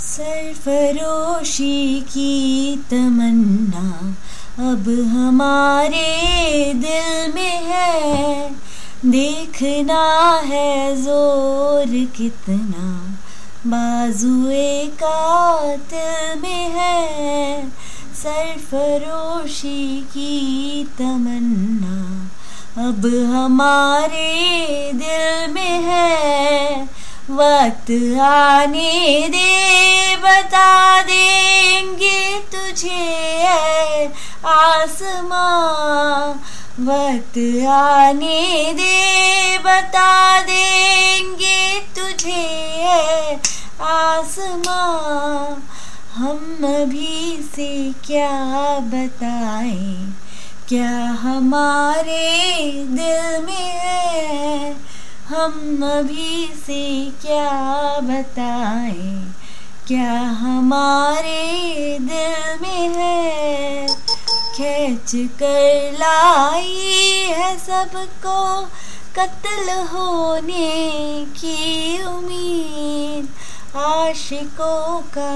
सरफरोशी की तमन्ना अब हमारे दिल में है। देखना है ज़ोर कितना। बाजुए का दिल में है। सरफरोशी की तमन्ना अब हमारे दिल में है। वक्त आने दे। बता देंगे तुझे आसमां। वक्त आने दे, बता देंगे तुझे आसमां। हम अभी से क्या बताएँ? क्या हमारे दिल में है? हम अभी से क्या बताएँ? क्या हमारे दिल में है? खेच कर लाई है सबको कत्ल होने की उम्मीद। आशिकों का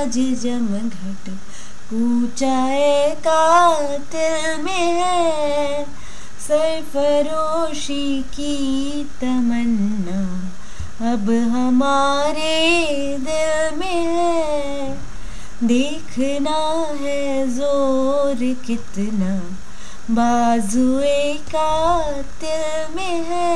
आज जमघट ऊंचाए का दिल में है। सरफरोशी की तमन्ना अब हमारे दिल में है। देखना है ज़ोर कितना बाजुए का दिल में है।